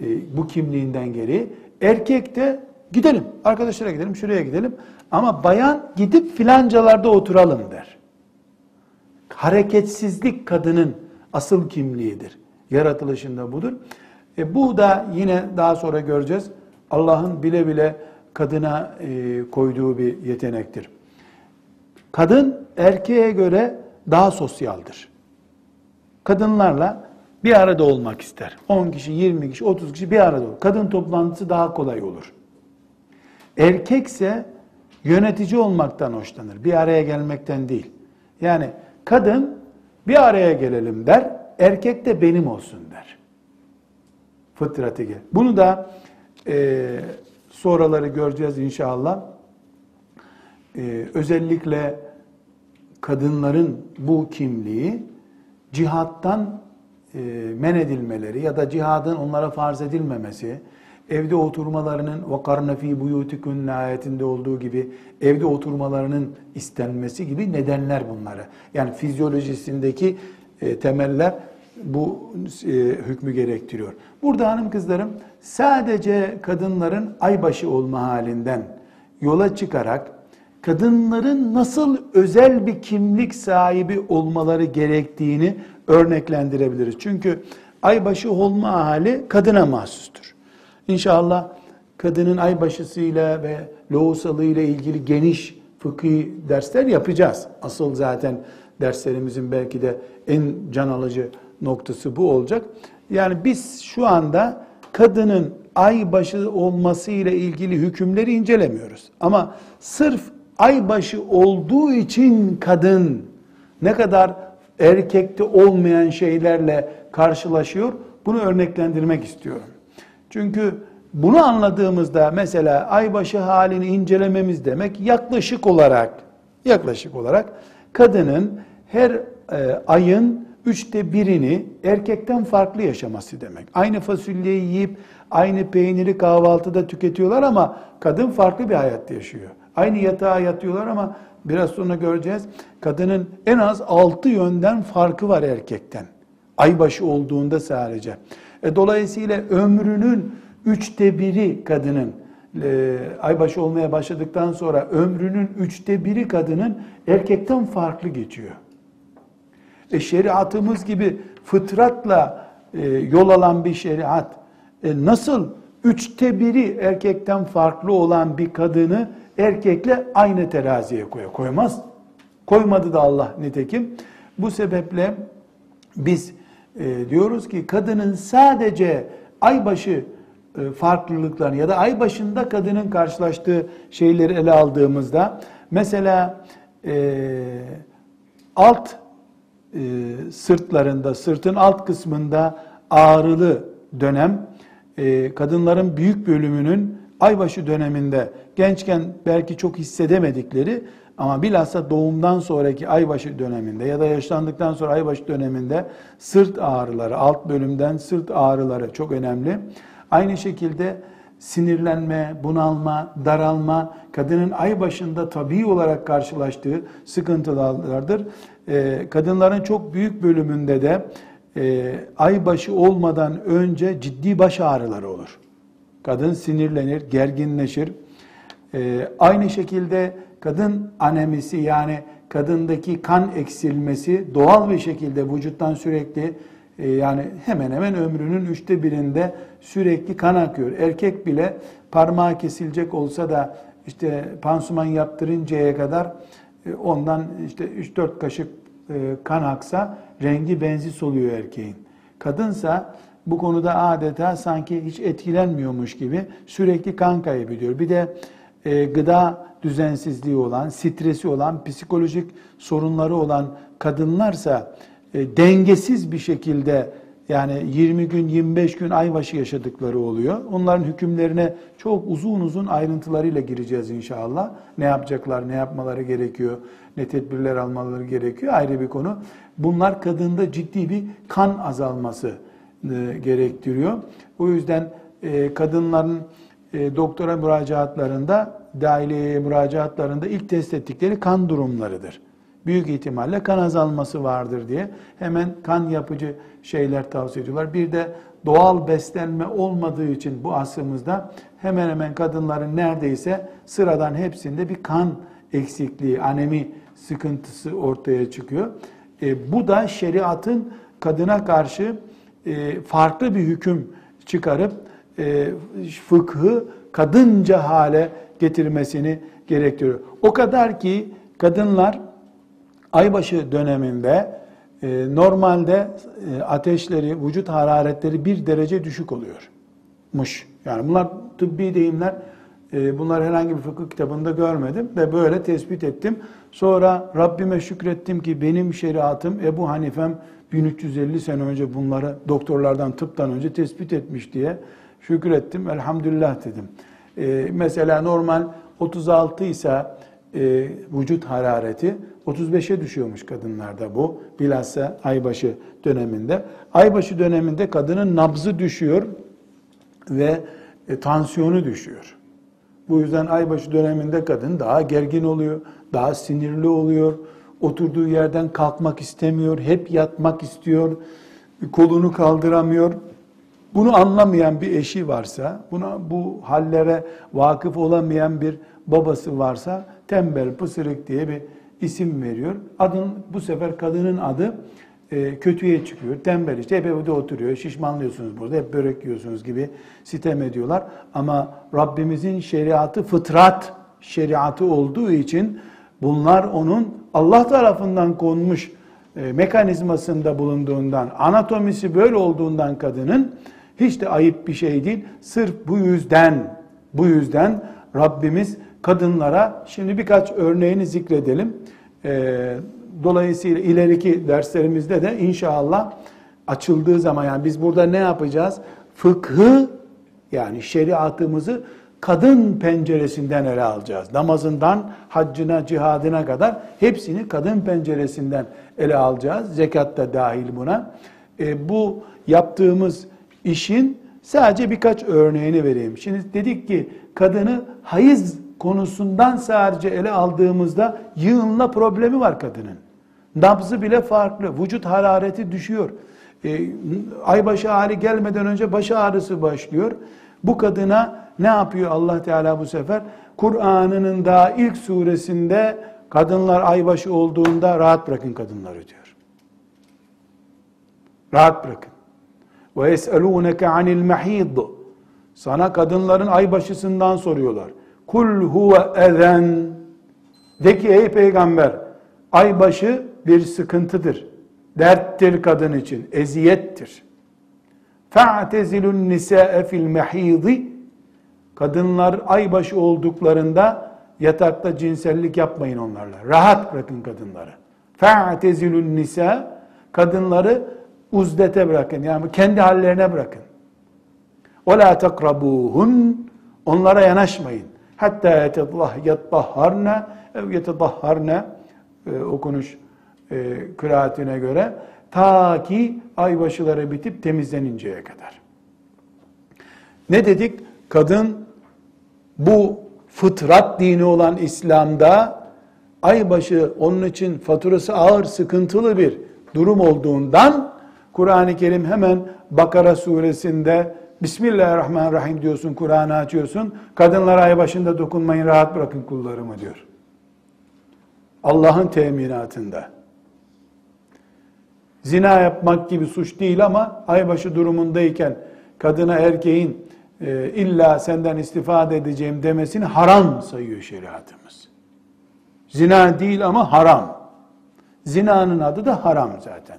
E, bu kimliğinden geri. Erkek de gidelim, arkadaşlara gidelim, şuraya gidelim. Ama bayan gidip filancalarda oturalım der. Hareketsizlik kadının asıl kimliğidir. Yaratılışında budur. E, bu da yine daha sonra göreceğiz. Allah'ın bile bile kadına e, koyduğu bir yetenektir. Kadın erkeğe göre daha sosyaldir. Kadınlarla bir arada olmak ister. 10 kişi, 20 kişi, 30 kişi bir arada olur. Kadın toplantısı daha kolay olur. Erkekse yönetici olmaktan hoşlanır. Bir araya gelmekten değil. Yani kadın bir araya gelelim der, erkek de benim olsun der. Fıtratı gel. Bunu da e, sonraları göreceğiz inşallah. E, özellikle kadınların bu kimliği cihattan e, men edilmeleri ya da cihadın onlara farz edilmemesi, evde oturmalarının vakarne fi buyutikun ayetinde olduğu gibi evde oturmalarının istenmesi gibi nedenler bunları. Yani fizyolojisindeki e, temeller bu e, hükmü gerektiriyor. Burada hanım kızlarım sadece kadınların aybaşı olma halinden yola çıkarak kadınların nasıl özel bir kimlik sahibi olmaları gerektiğini örneklendirebiliriz. Çünkü aybaşı olma hali kadına mahsustur. İnşallah kadının aybaşısıyla ve lohusalığıyla ilgili geniş fıkhi dersler yapacağız. Asıl zaten derslerimizin belki de en can alıcı noktası bu olacak. Yani biz şu anda kadının aybaşı olması ile ilgili hükümleri incelemiyoruz. Ama sırf aybaşı olduğu için kadın ne kadar erkekte olmayan şeylerle karşılaşıyor bunu örneklendirmek istiyorum. Çünkü bunu anladığımızda mesela aybaşı halini incelememiz demek yaklaşık olarak yaklaşık olarak kadının her e, ayın üçte birini erkekten farklı yaşaması demek. Aynı fasulyeyi yiyip aynı peyniri kahvaltıda tüketiyorlar ama kadın farklı bir hayat yaşıyor. Aynı yatağa yatıyorlar ama biraz sonra göreceğiz. Kadının en az altı yönden farkı var erkekten. Aybaşı olduğunda sadece. E, dolayısıyla ömrünün üçte biri kadının e, aybaşı olmaya başladıktan sonra ömrünün üçte biri kadının erkekten farklı geçiyor. E, şeriatımız gibi fıtratla e, yol alan bir şeriat e, nasıl üçte biri erkekten farklı olan bir kadını erkekle aynı teraziye koyuyor? Koymaz. Koymadı da Allah nitekim. Bu sebeple biz e, diyoruz ki kadının sadece aybaşı e, farklılıklarını ya da ay başında kadının karşılaştığı şeyleri ele aldığımızda mesela e, alt e, sırtlarında, sırtın alt kısmında ağrılı dönem e, kadınların büyük bölümünün aybaşı döneminde gençken belki çok hissedemedikleri ama bilhassa doğumdan sonraki aybaşı döneminde ya da yaşlandıktan sonra aybaşı döneminde sırt ağrıları, alt bölümden sırt ağrıları çok önemli. Aynı şekilde sinirlenme, bunalma, daralma, kadının ay başında tabii olarak karşılaştığı sıkıntılardır. Ee, kadınların çok büyük bölümünde de e, ay başı olmadan önce ciddi baş ağrıları olur. Kadın sinirlenir, gerginleşir. Ee, aynı şekilde kadın anemisi yani kadındaki kan eksilmesi doğal bir şekilde vücuttan sürekli e, yani hemen hemen ömrünün üçte birinde sürekli kan akıyor. Erkek bile parmağı kesilecek olsa da işte pansuman yaptırıncaya kadar ondan işte 3-4 kaşık e, kan aksa rengi benzi soluyor erkeğin. Kadınsa bu konuda adeta sanki hiç etkilenmiyormuş gibi sürekli kan kaybediyor. Bir de gıda düzensizliği olan, stresi olan, psikolojik sorunları olan kadınlarsa e, dengesiz bir şekilde yani 20 gün 25 gün aybaşı yaşadıkları oluyor. Onların hükümlerine çok uzun uzun ayrıntılarıyla gireceğiz inşallah. Ne yapacaklar, ne yapmaları gerekiyor, ne tedbirler almaları gerekiyor ayrı bir konu. Bunlar kadında ciddi bir kan azalması e, gerektiriyor. O yüzden e, kadınların doktora müracaatlarında, dahiliyeye müracaatlarında ilk test ettikleri kan durumlarıdır büyük ihtimalle kan azalması vardır diye hemen kan yapıcı şeyler tavsiye ediyorlar. Bir de doğal beslenme olmadığı için bu asrımızda hemen hemen kadınların neredeyse sıradan hepsinde bir kan eksikliği, anemi sıkıntısı ortaya çıkıyor. E, bu da şeriatın kadına karşı e, farklı bir hüküm çıkarıp e, fıkhı kadınca hale getirmesini gerektiriyor. O kadar ki kadınlar aybaşı döneminde e, normalde e, ateşleri, vücut hararetleri bir derece düşük oluyormuş. Yani bunlar tıbbi deyimler. E, bunlar herhangi bir fıkıh kitabında görmedim ve böyle tespit ettim. Sonra Rabbime şükrettim ki benim şeriatım Ebu Hanifem 1350 sene önce bunları doktorlardan, tıptan önce tespit etmiş diye şükrettim. Elhamdülillah dedim. E, mesela normal 36 ise e, vücut harareti 35'e düşüyormuş kadınlarda bu. Bilhassa aybaşı döneminde. Aybaşı döneminde kadının nabzı düşüyor ve e, tansiyonu düşüyor. Bu yüzden aybaşı döneminde kadın daha gergin oluyor, daha sinirli oluyor. Oturduğu yerden kalkmak istemiyor, hep yatmak istiyor, kolunu kaldıramıyor. Bunu anlamayan bir eşi varsa, buna bu hallere vakıf olamayan bir babası varsa tembel pısırık diye bir isim veriyor. Adın bu sefer kadının adı e, kötüye çıkıyor. Tembel işte hep evde oturuyor. Şişmanlıyorsunuz burada. Hep börek yiyorsunuz gibi sitem ediyorlar. Ama Rabbimizin şeriatı fıtrat şeriatı olduğu için bunlar onun Allah tarafından konmuş e, mekanizmasında bulunduğundan, anatomisi böyle olduğundan kadının hiç de ayıp bir şey değil. Sırf bu yüzden, bu yüzden Rabbimiz kadınlara, şimdi birkaç örneğini zikredelim. E, dolayısıyla ileriki derslerimizde de inşallah açıldığı zaman yani biz burada ne yapacağız? Fıkhı yani şeriatımızı kadın penceresinden ele alacağız. Namazından haccına, cihadına kadar hepsini kadın penceresinden ele alacağız. Zekat da dahil buna. E, bu yaptığımız işin sadece birkaç örneğini vereyim. Şimdi dedik ki kadını hayız konusundan sadece ele aldığımızda yığınla problemi var kadının. Nabzı bile farklı. Vücut harareti düşüyor. E, aybaşı hali gelmeden önce baş ağrısı başlıyor. Bu kadına ne yapıyor Allah Teala bu sefer? Kur'an'ının daha ilk suresinde kadınlar aybaşı olduğunda rahat bırakın kadınları diyor. Rahat bırakın. Ve yes'elûneke anil mahid. Sana kadınların aybaşısından soruyorlar. Kul huve ezen. De ki ey peygamber aybaşı bir sıkıntıdır. Derttir kadın için, eziyettir. Fe'tezilun nisa'e fil mahidi Kadınlar aybaşı olduklarında yatakta cinsellik yapmayın onlarla. Rahat bırakın kadınları. Fe'tezilun nisa kadınları uzdete bırakın. Yani kendi hallerine bırakın. Ve la takrabuhun onlara yanaşmayın. Hatta yetahharna ev yetahharna e, okunuş e, kıraatine göre ta ki aybaşıları bitip temizleninceye kadar. Ne dedik? Kadın bu fıtrat dini olan İslam'da aybaşı onun için faturası ağır, sıkıntılı bir durum olduğundan Kur'an-ı Kerim hemen Bakara suresinde Bismillahirrahmanirrahim diyorsun, Kur'an'ı açıyorsun. Kadınlar ay başında dokunmayın, rahat bırakın kullarımı diyor. Allah'ın teminatında. Zina yapmak gibi suç değil ama aybaşı durumundayken kadına erkeğin e, illa senden istifade edeceğim demesini haram sayıyor şeriatımız. Zina değil ama haram. Zinanın adı da haram zaten.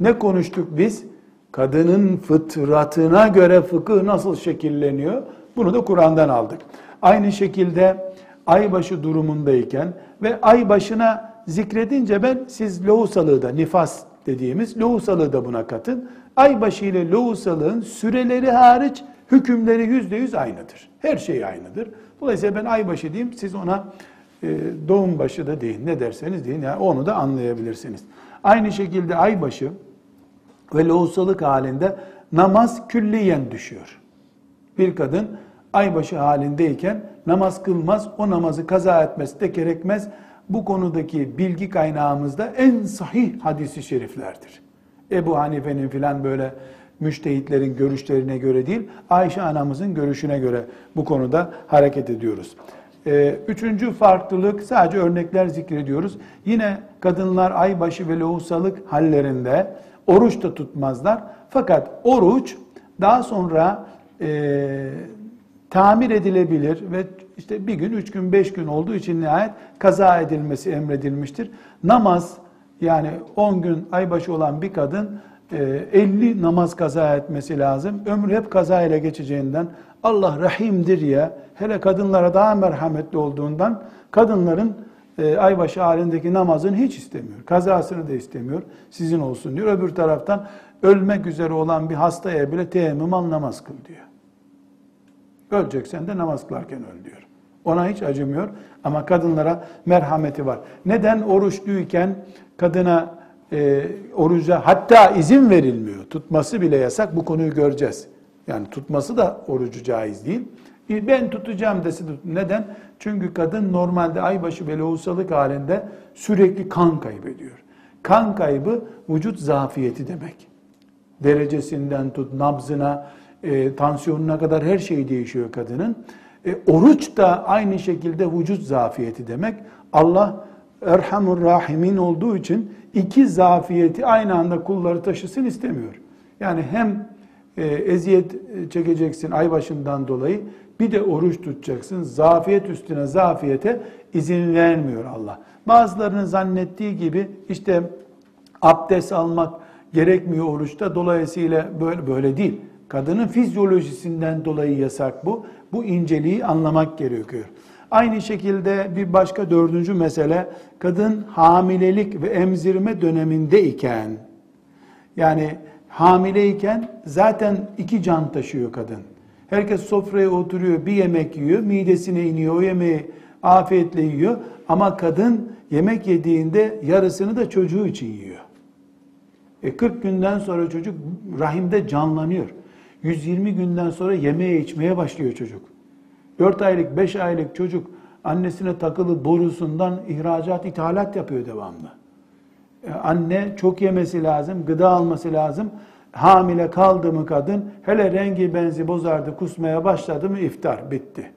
Ne konuştuk biz? Kadının fıtratına göre fıkıh nasıl şekilleniyor? Bunu da Kur'an'dan aldık. Aynı şekilde aybaşı durumundayken ve ay başına zikredince ben siz lohusalığı da nifas dediğimiz lohusalığı da buna katın. Aybaşı ile lohusalığın süreleri hariç hükümleri yüzde yüz aynıdır. Her şey aynıdır. Dolayısıyla ben aybaşı diyeyim, siz ona e, doğum başı da deyin. Ne derseniz deyin. Yani onu da anlayabilirsiniz. Aynı şekilde aybaşı ve lohusalık halinde namaz külliyen düşüyor. Bir kadın aybaşı halindeyken namaz kılmaz, o namazı kaza etmesi de gerekmez. Bu konudaki bilgi kaynağımızda en sahih hadisi şeriflerdir. Ebu Hanife'nin filan böyle müştehitlerin görüşlerine göre değil, Ayşe anamızın görüşüne göre bu konuda hareket ediyoruz. Ee, üçüncü farklılık, sadece örnekler zikrediyoruz. Yine kadınlar aybaşı ve lohusalık hallerinde oruç da tutmazlar. Fakat oruç daha sonra e, tamir edilebilir ve işte bir gün, üç gün, beş gün olduğu için nihayet kaza edilmesi emredilmiştir. Namaz yani 10 gün aybaşı olan bir kadın 50 e, namaz kaza etmesi lazım. Ömrü hep kaza ile geçeceğinden Allah rahimdir ya hele kadınlara daha merhametli olduğundan kadınların e, aybaşı halindeki namazını hiç istemiyor. Kazasını da istemiyor. Sizin olsun diyor. Öbür taraftan ölmek üzere olan bir hastaya bile teyemmüm al namaz kıl diyor. Öleceksen de namaz kılarken öl diyor. Ona hiç acımıyor ama kadınlara merhameti var. Neden oruçluyken kadına e, oruca hatta izin verilmiyor. Tutması bile yasak. Bu konuyu göreceğiz. Yani tutması da orucu caiz değil. Ben tutacağım dese. Neden? Çünkü kadın normalde aybaşı ve lohusalık halinde sürekli kan kaybediyor. Kan kaybı vücut zafiyeti demek. Derecesinden tut, nabzına, e, tansiyonuna kadar her şey değişiyor kadının. E, oruç da aynı şekilde vücut zafiyeti demek. Allah Erhamur Rahimin olduğu için iki zafiyeti aynı anda kulları taşısın istemiyor. Yani hem e, eziyet çekeceksin ay başından dolayı bir de oruç tutacaksın. Zafiyet üstüne zafiyete izin vermiyor Allah. Bazılarının zannettiği gibi işte abdest almak gerekmiyor oruçta. Dolayısıyla böyle böyle değil. Kadının fizyolojisinden dolayı yasak bu. Bu inceliği anlamak gerekiyor. Aynı şekilde bir başka dördüncü mesele kadın hamilelik ve emzirme dönemindeyken yani hamileyken zaten iki can taşıyor kadın. Herkes sofraya oturuyor, bir yemek yiyor, midesine iniyor, o yemeği afiyetle yiyor. Ama kadın yemek yediğinde yarısını da çocuğu için yiyor. E 40 günden sonra çocuk rahimde canlanıyor. 120 günden sonra yemeğe içmeye başlıyor çocuk. 4 aylık, 5 aylık çocuk annesine takılı borusundan ihracat, ithalat yapıyor devamlı. Anne çok yemesi lazım, gıda alması lazım. Hamile kaldı mı kadın, hele rengi benzi bozardı, kusmaya başladı mı iftar, bitti.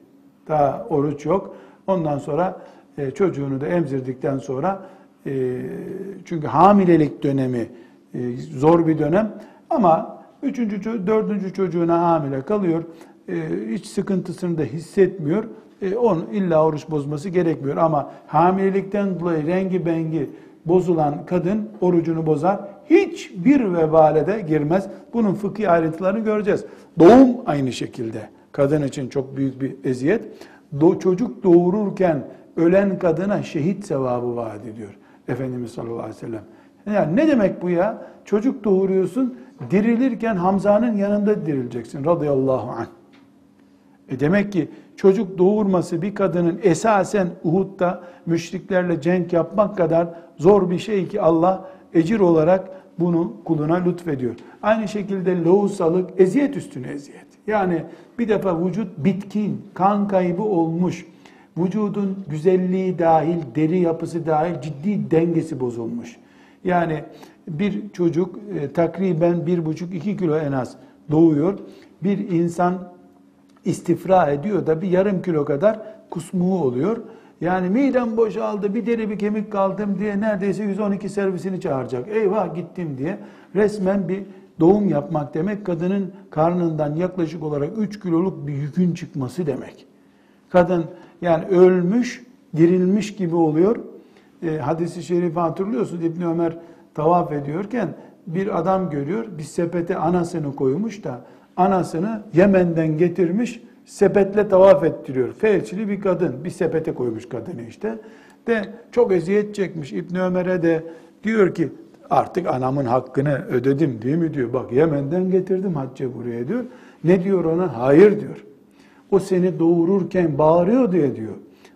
Daha oruç yok. Ondan sonra e, çocuğunu da emzirdikten sonra e, çünkü hamilelik dönemi e, zor bir dönem ama üçüncü, dördüncü çocuğuna hamile kalıyor. E, hiç sıkıntısını da hissetmiyor. E, onun illa oruç bozması gerekmiyor ama hamilelikten dolayı rengi bengi bozulan kadın orucunu bozar. Hiçbir vebale de girmez. Bunun fıkhi ayrıntılarını göreceğiz. Doğum aynı şekilde. Kadın için çok büyük bir eziyet. Do çocuk doğururken ölen kadına şehit sevabı vaat ediyor. Efendimiz sallallahu aleyhi ve sellem. Yani ne demek bu ya? Çocuk doğuruyorsun, dirilirken Hamza'nın yanında dirileceksin radıyallahu anh. E demek ki çocuk doğurması bir kadının esasen Uhud'da müşriklerle cenk yapmak kadar zor bir şey ki Allah ecir olarak bunu kuluna lütfediyor. Aynı şekilde lohusalık eziyet üstüne eziyet. Yani bir defa vücut bitkin, kan kaybı olmuş, vücudun güzelliği dahil, deri yapısı dahil ciddi dengesi bozulmuş. Yani bir çocuk e, takriben bir buçuk iki kilo en az doğuyor. Bir insan istifra ediyor da bir yarım kilo kadar kusmuğu oluyor. Yani midem boşaldı, bir deri bir kemik kaldım diye neredeyse 112 servisini çağıracak. Eyvah gittim diye. Resmen bir doğum yapmak demek kadının karnından yaklaşık olarak 3 kiloluk bir yükün çıkması demek. Kadın yani ölmüş, dirilmiş gibi oluyor. E, hadisi şerifi hatırlıyorsunuz İbn Ömer tavaf ediyorken bir adam görüyor. Bir sepete anasını koymuş da anasını Yemen'den getirmiş sepetle tavaf ettiriyor. Felçli bir kadın bir sepete koymuş kadını işte. De çok eziyet çekmiş İbn Ömer'e de diyor ki artık anamın hakkını ödedim değil mi diyor. Bak Yemen'den getirdim hacca buraya diyor. Ne diyor ona? Hayır diyor. O seni doğururken bağırıyor diye diyor.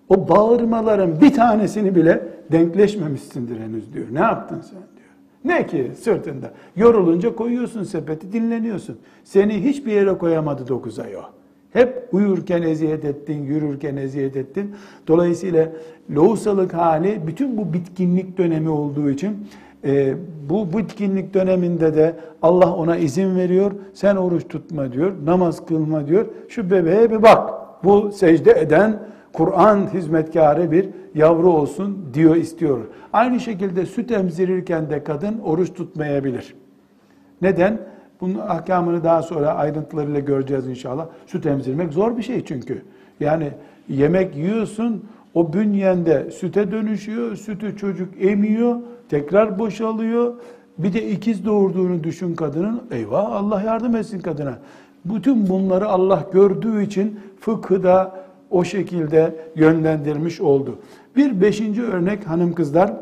O bağırmaların bir tanesini bile denkleşmemişsindir henüz diyor. Ne yaptın sen diyor. Ne ki sırtında? Yorulunca koyuyorsun sepeti dinleniyorsun. Seni hiçbir yere koyamadı dokuz ay o. Hep uyurken eziyet ettin, yürürken eziyet ettin. Dolayısıyla lohusalık hali bütün bu bitkinlik dönemi olduğu için e, bu bitkinlik döneminde de Allah ona izin veriyor. Sen oruç tutma diyor, namaz kılma diyor. Şu bebeğe bir bak. Bu secde eden Kur'an hizmetkarı bir yavru olsun diyor istiyor. Aynı şekilde süt emzirirken de kadın oruç tutmayabilir. Neden? Bunun ahkamını daha sonra ayrıntılarıyla göreceğiz inşallah. Süt emzirmek zor bir şey çünkü. Yani yemek yiyorsun, o bünyende süte dönüşüyor, sütü çocuk emiyor, tekrar boşalıyor. Bir de ikiz doğurduğunu düşün kadının. Eyvah Allah yardım etsin kadına. Bütün bunları Allah gördüğü için fıkıda o şekilde yönlendirmiş oldu. Bir beşinci örnek hanım kızlar,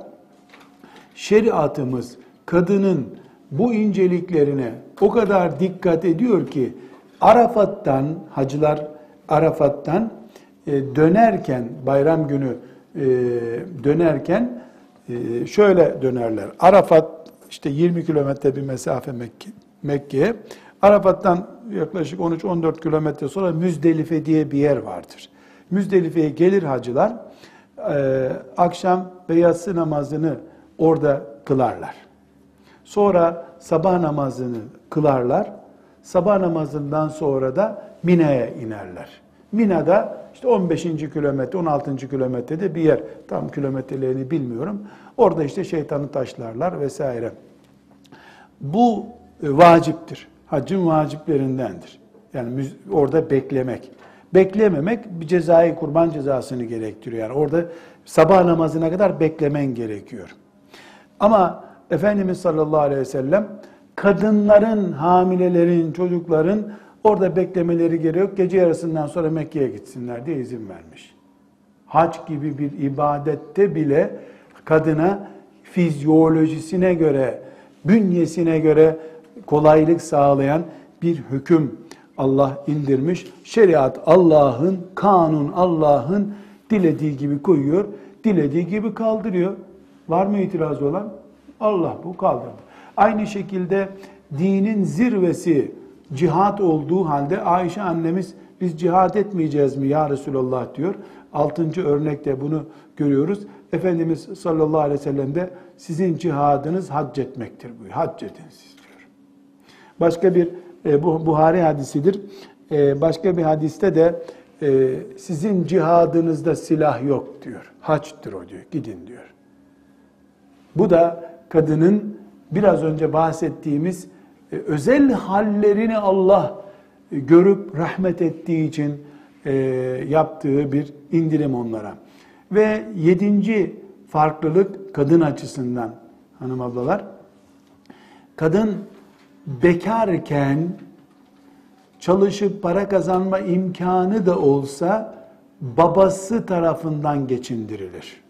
şeriatımız kadının bu inceliklerine o kadar dikkat ediyor ki Arafat'tan hacılar Arafat'tan e, dönerken bayram günü e, dönerken e, şöyle dönerler. Arafat işte 20 kilometre bir mesafe Mekke, Mekke'ye. Arafat'tan yaklaşık 13-14 kilometre sonra Müzdelife diye bir yer vardır. Müzdelife'ye gelir hacılar. Akşam ve yatsı namazını orada kılarlar. Sonra sabah namazını kılarlar. Sabah namazından sonra da Mina'ya inerler. Mina'da işte 15. kilometre, 16. kilometrede bir yer. Tam kilometrelerini bilmiyorum. Orada işte şeytanı taşlarlar vesaire. Bu e, vaciptir. Haccın vaciplerindendir. Yani orada beklemek. Beklememek bir cezayı, kurban cezasını gerektiriyor. Yani orada sabah namazına kadar beklemen gerekiyor. Ama Efendimiz sallallahu aleyhi ve sellem kadınların, hamilelerin, çocukların orada beklemeleri gerekiyor. Gece yarısından sonra Mekke'ye gitsinler diye izin vermiş. Hac gibi bir ibadette bile kadına fizyolojisine göre, bünyesine göre kolaylık sağlayan bir hüküm Allah indirmiş. Şeriat Allah'ın, kanun Allah'ın dilediği gibi koyuyor, dilediği gibi kaldırıyor. Var mı itiraz olan? Allah bu kaldırdı. Aynı şekilde dinin zirvesi cihat olduğu halde Ayşe annemiz biz cihat etmeyeceğiz mi ya Resulallah diyor. Altıncı örnekte bunu görüyoruz. Efendimiz sallallahu aleyhi ve sellem de sizin cihadınız hac etmektir buyuruyor. Hac edin siz diyor. Başka bir e, bu Buhari hadisidir. E, başka bir hadiste de e, sizin cihadınızda silah yok diyor. Haçtır o diyor. Gidin diyor. Bu da kadının biraz önce bahsettiğimiz e, özel hallerini Allah e, görüp rahmet ettiği için e, yaptığı bir indirim onlara. Ve yedinci farklılık kadın açısından hanım ablalar. Kadın bekarken çalışıp para kazanma imkanı da olsa babası tarafından geçindirilir.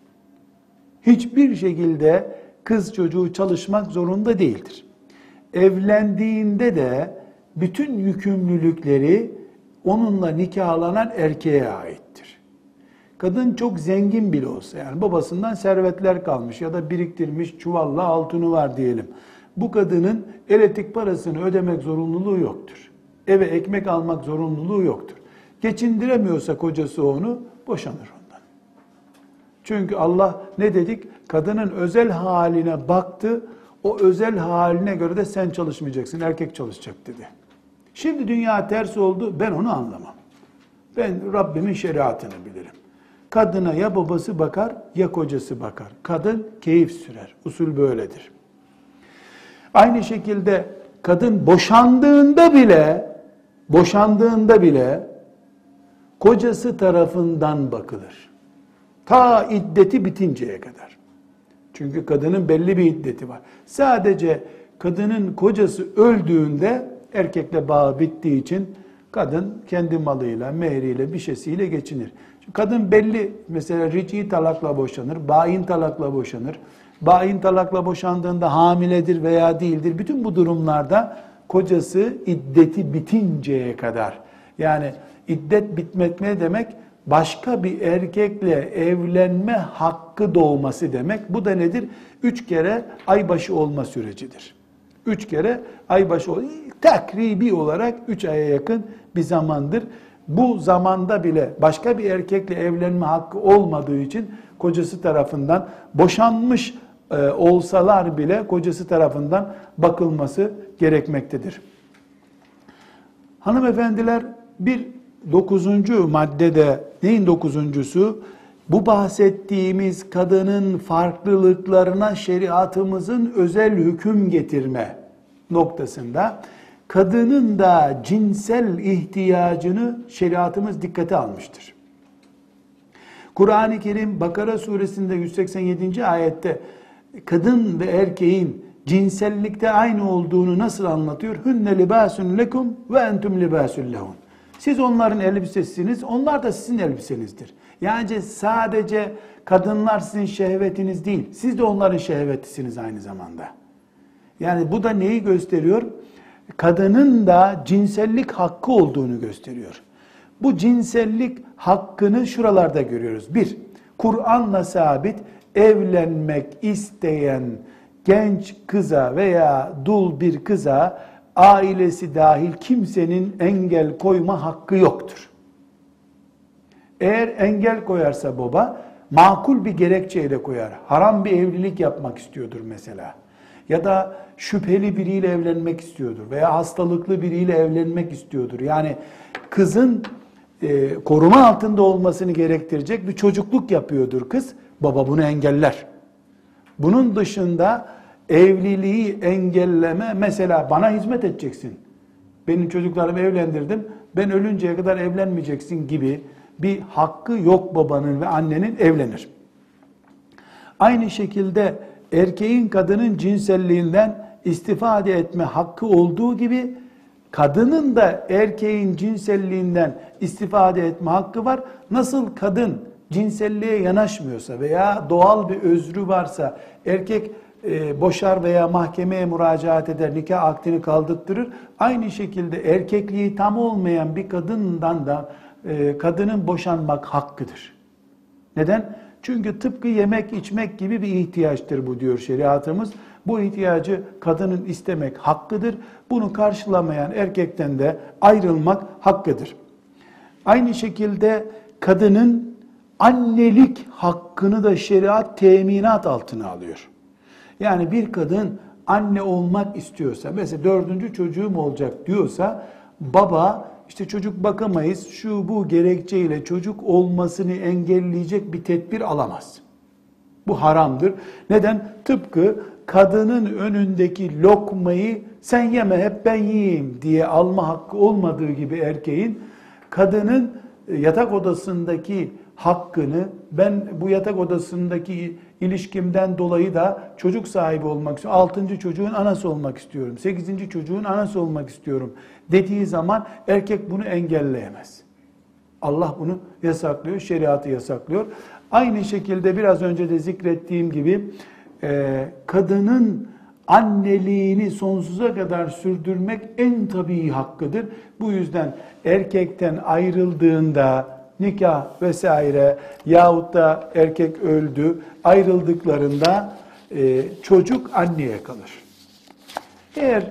Hiçbir şekilde kız çocuğu çalışmak zorunda değildir. Evlendiğinde de bütün yükümlülükleri onunla nikahlanan erkeğe aittir. Kadın çok zengin bile olsa yani babasından servetler kalmış ya da biriktirmiş çuvalla altını var diyelim. Bu kadının elektrik parasını ödemek zorunluluğu yoktur. Eve ekmek almak zorunluluğu yoktur. Geçindiremiyorsa kocası onu boşanır ondan. Çünkü Allah ne dedik? Kadının özel haline baktı. O özel haline göre de sen çalışmayacaksın, erkek çalışacak dedi. Şimdi dünya ters oldu, ben onu anlamam. Ben Rabbimin şeriatını bilirim. Kadına ya babası bakar ya kocası bakar. Kadın keyif sürer. Usul böyledir. Aynı şekilde kadın boşandığında bile boşandığında bile kocası tarafından bakılır. Ta iddeti bitinceye kadar. Çünkü kadının belli bir iddeti var. Sadece kadının kocası öldüğünde erkekle bağı bittiği için kadın kendi malıyla, mehriyle, bir şeysiyle geçinir. Kadın belli mesela rici talakla boşanır, bain talakla boşanır. Bain talakla boşandığında hamiledir veya değildir. Bütün bu durumlarda kocası iddeti bitinceye kadar yani iddet bitmek ne demek? Başka bir erkekle evlenme hakkı doğması demek. Bu da nedir? Üç kere aybaşı olma sürecidir. Üç kere aybaşı ol takribi olarak üç aya yakın bir zamandır. Bu zamanda bile başka bir erkekle evlenme hakkı olmadığı için kocası tarafından boşanmış e, olsalar bile kocası tarafından bakılması gerekmektedir. Hanımefendiler bir dokuzuncu maddede neyin dokuzuncusu? Bu bahsettiğimiz kadının farklılıklarına şeriatımızın özel hüküm getirme noktasında kadının da cinsel ihtiyacını şeriatımız dikkate almıştır. Kur'an-ı Kerim Bakara suresinde 187. ayette kadın ve erkeğin cinsellikte aynı olduğunu nasıl anlatıyor? Hünne libasun lekum ve entum libasun lehun. Siz onların elbisesiniz, onlar da sizin elbisenizdir. Yani sadece kadınlar sizin şehvetiniz değil, siz de onların şehvetisiniz aynı zamanda. Yani bu da neyi gösteriyor? Kadının da cinsellik hakkı olduğunu gösteriyor. Bu cinsellik hakkını şuralarda görüyoruz. Bir, Kur'an'la sabit evlenmek isteyen genç kıza veya dul bir kıza ailesi dahil kimsenin engel koyma hakkı yoktur. Eğer engel koyarsa baba makul bir gerekçeyle koyar. Haram bir evlilik yapmak istiyordur mesela. ya da şüpheli biriyle evlenmek istiyordur veya hastalıklı biriyle evlenmek istiyordur. Yani kızın e, koruma altında olmasını gerektirecek bir çocukluk yapıyordur kız. Baba bunu engeller. Bunun dışında evliliği engelleme mesela bana hizmet edeceksin. Benim çocuklarımı evlendirdim. Ben ölünceye kadar evlenmeyeceksin gibi bir hakkı yok babanın ve annenin evlenir. Aynı şekilde erkeğin kadının cinselliğinden istifade etme hakkı olduğu gibi kadının da erkeğin cinselliğinden istifade etme hakkı var. Nasıl kadın cinselliğe yanaşmıyorsa veya doğal bir özrü varsa erkek e, boşar veya mahkemeye müracaat eder, nikah akdini kaldırtırır. Aynı şekilde erkekliği tam olmayan bir kadından da e, kadının boşanmak hakkıdır. Neden? Çünkü tıpkı yemek içmek gibi bir ihtiyaçtır bu diyor şeriatımız. Bu ihtiyacı kadının istemek hakkıdır. Bunu karşılamayan erkekten de ayrılmak hakkıdır. Aynı şekilde kadının annelik hakkını da şeriat teminat altına alıyor. Yani bir kadın anne olmak istiyorsa, mesela dördüncü çocuğum olacak diyorsa, baba işte çocuk bakamayız, şu bu gerekçeyle çocuk olmasını engelleyecek bir tedbir alamaz. Bu haramdır. Neden? Tıpkı kadının önündeki lokmayı sen yeme hep ben yiyeyim diye alma hakkı olmadığı gibi erkeğin kadının yatak odasındaki hakkını ben bu yatak odasındaki ilişkimden dolayı da çocuk sahibi olmak istiyorum. Altıncı çocuğun anası olmak istiyorum. Sekizinci çocuğun anası olmak istiyorum dediği zaman erkek bunu engelleyemez. Allah bunu yasaklıyor, şeriatı yasaklıyor. Aynı şekilde biraz önce de zikrettiğim gibi e, kadının anneliğini sonsuza kadar sürdürmek en tabii hakkıdır. Bu yüzden erkekten ayrıldığında nikah vesaire yahut da erkek öldü ayrıldıklarında e, çocuk anneye kalır. Eğer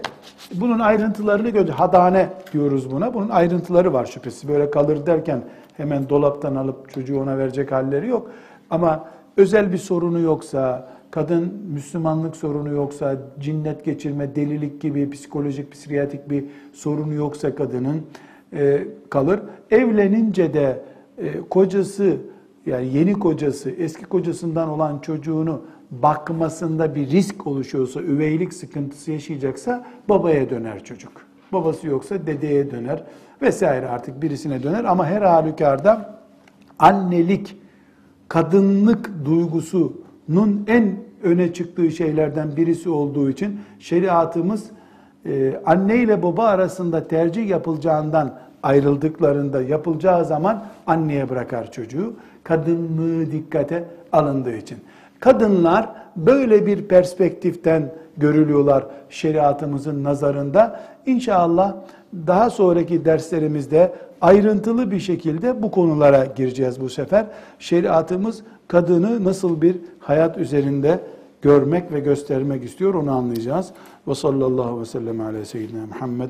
bunun ayrıntılarını gördü, hadane diyoruz buna. Bunun ayrıntıları var şüphesiz. Böyle kalır derken hemen dolaptan alıp çocuğu ona verecek halleri yok. Ama özel bir sorunu yoksa, kadın Müslümanlık sorunu yoksa, cinnet geçirme, delilik gibi psikolojik, psikiyatrik bir sorunu yoksa kadının e, kalır. Evlenince de e, kocası yani yeni kocası eski kocasından olan çocuğunu bakmasında bir risk oluşuyorsa, üveylik sıkıntısı yaşayacaksa babaya döner çocuk. Babası yoksa dedeye döner vesaire artık birisine döner ama her halükarda annelik, kadınlık duygusunun en öne çıktığı şeylerden birisi olduğu için şeriatımız e, anne ile baba arasında tercih yapılacağından ayrıldıklarında yapılacağı zaman anneye bırakar çocuğu. Kadınlığı dikkate alındığı için. Kadınlar böyle bir perspektiften görülüyorlar şeriatımızın nazarında. İnşallah daha sonraki derslerimizde ayrıntılı bir şekilde bu konulara gireceğiz bu sefer. Şeriatımız kadını nasıl bir hayat üzerinde görmek ve göstermek istiyor onu anlayacağız. Ve sallallahu ve sellem ala seyyidina Muhammed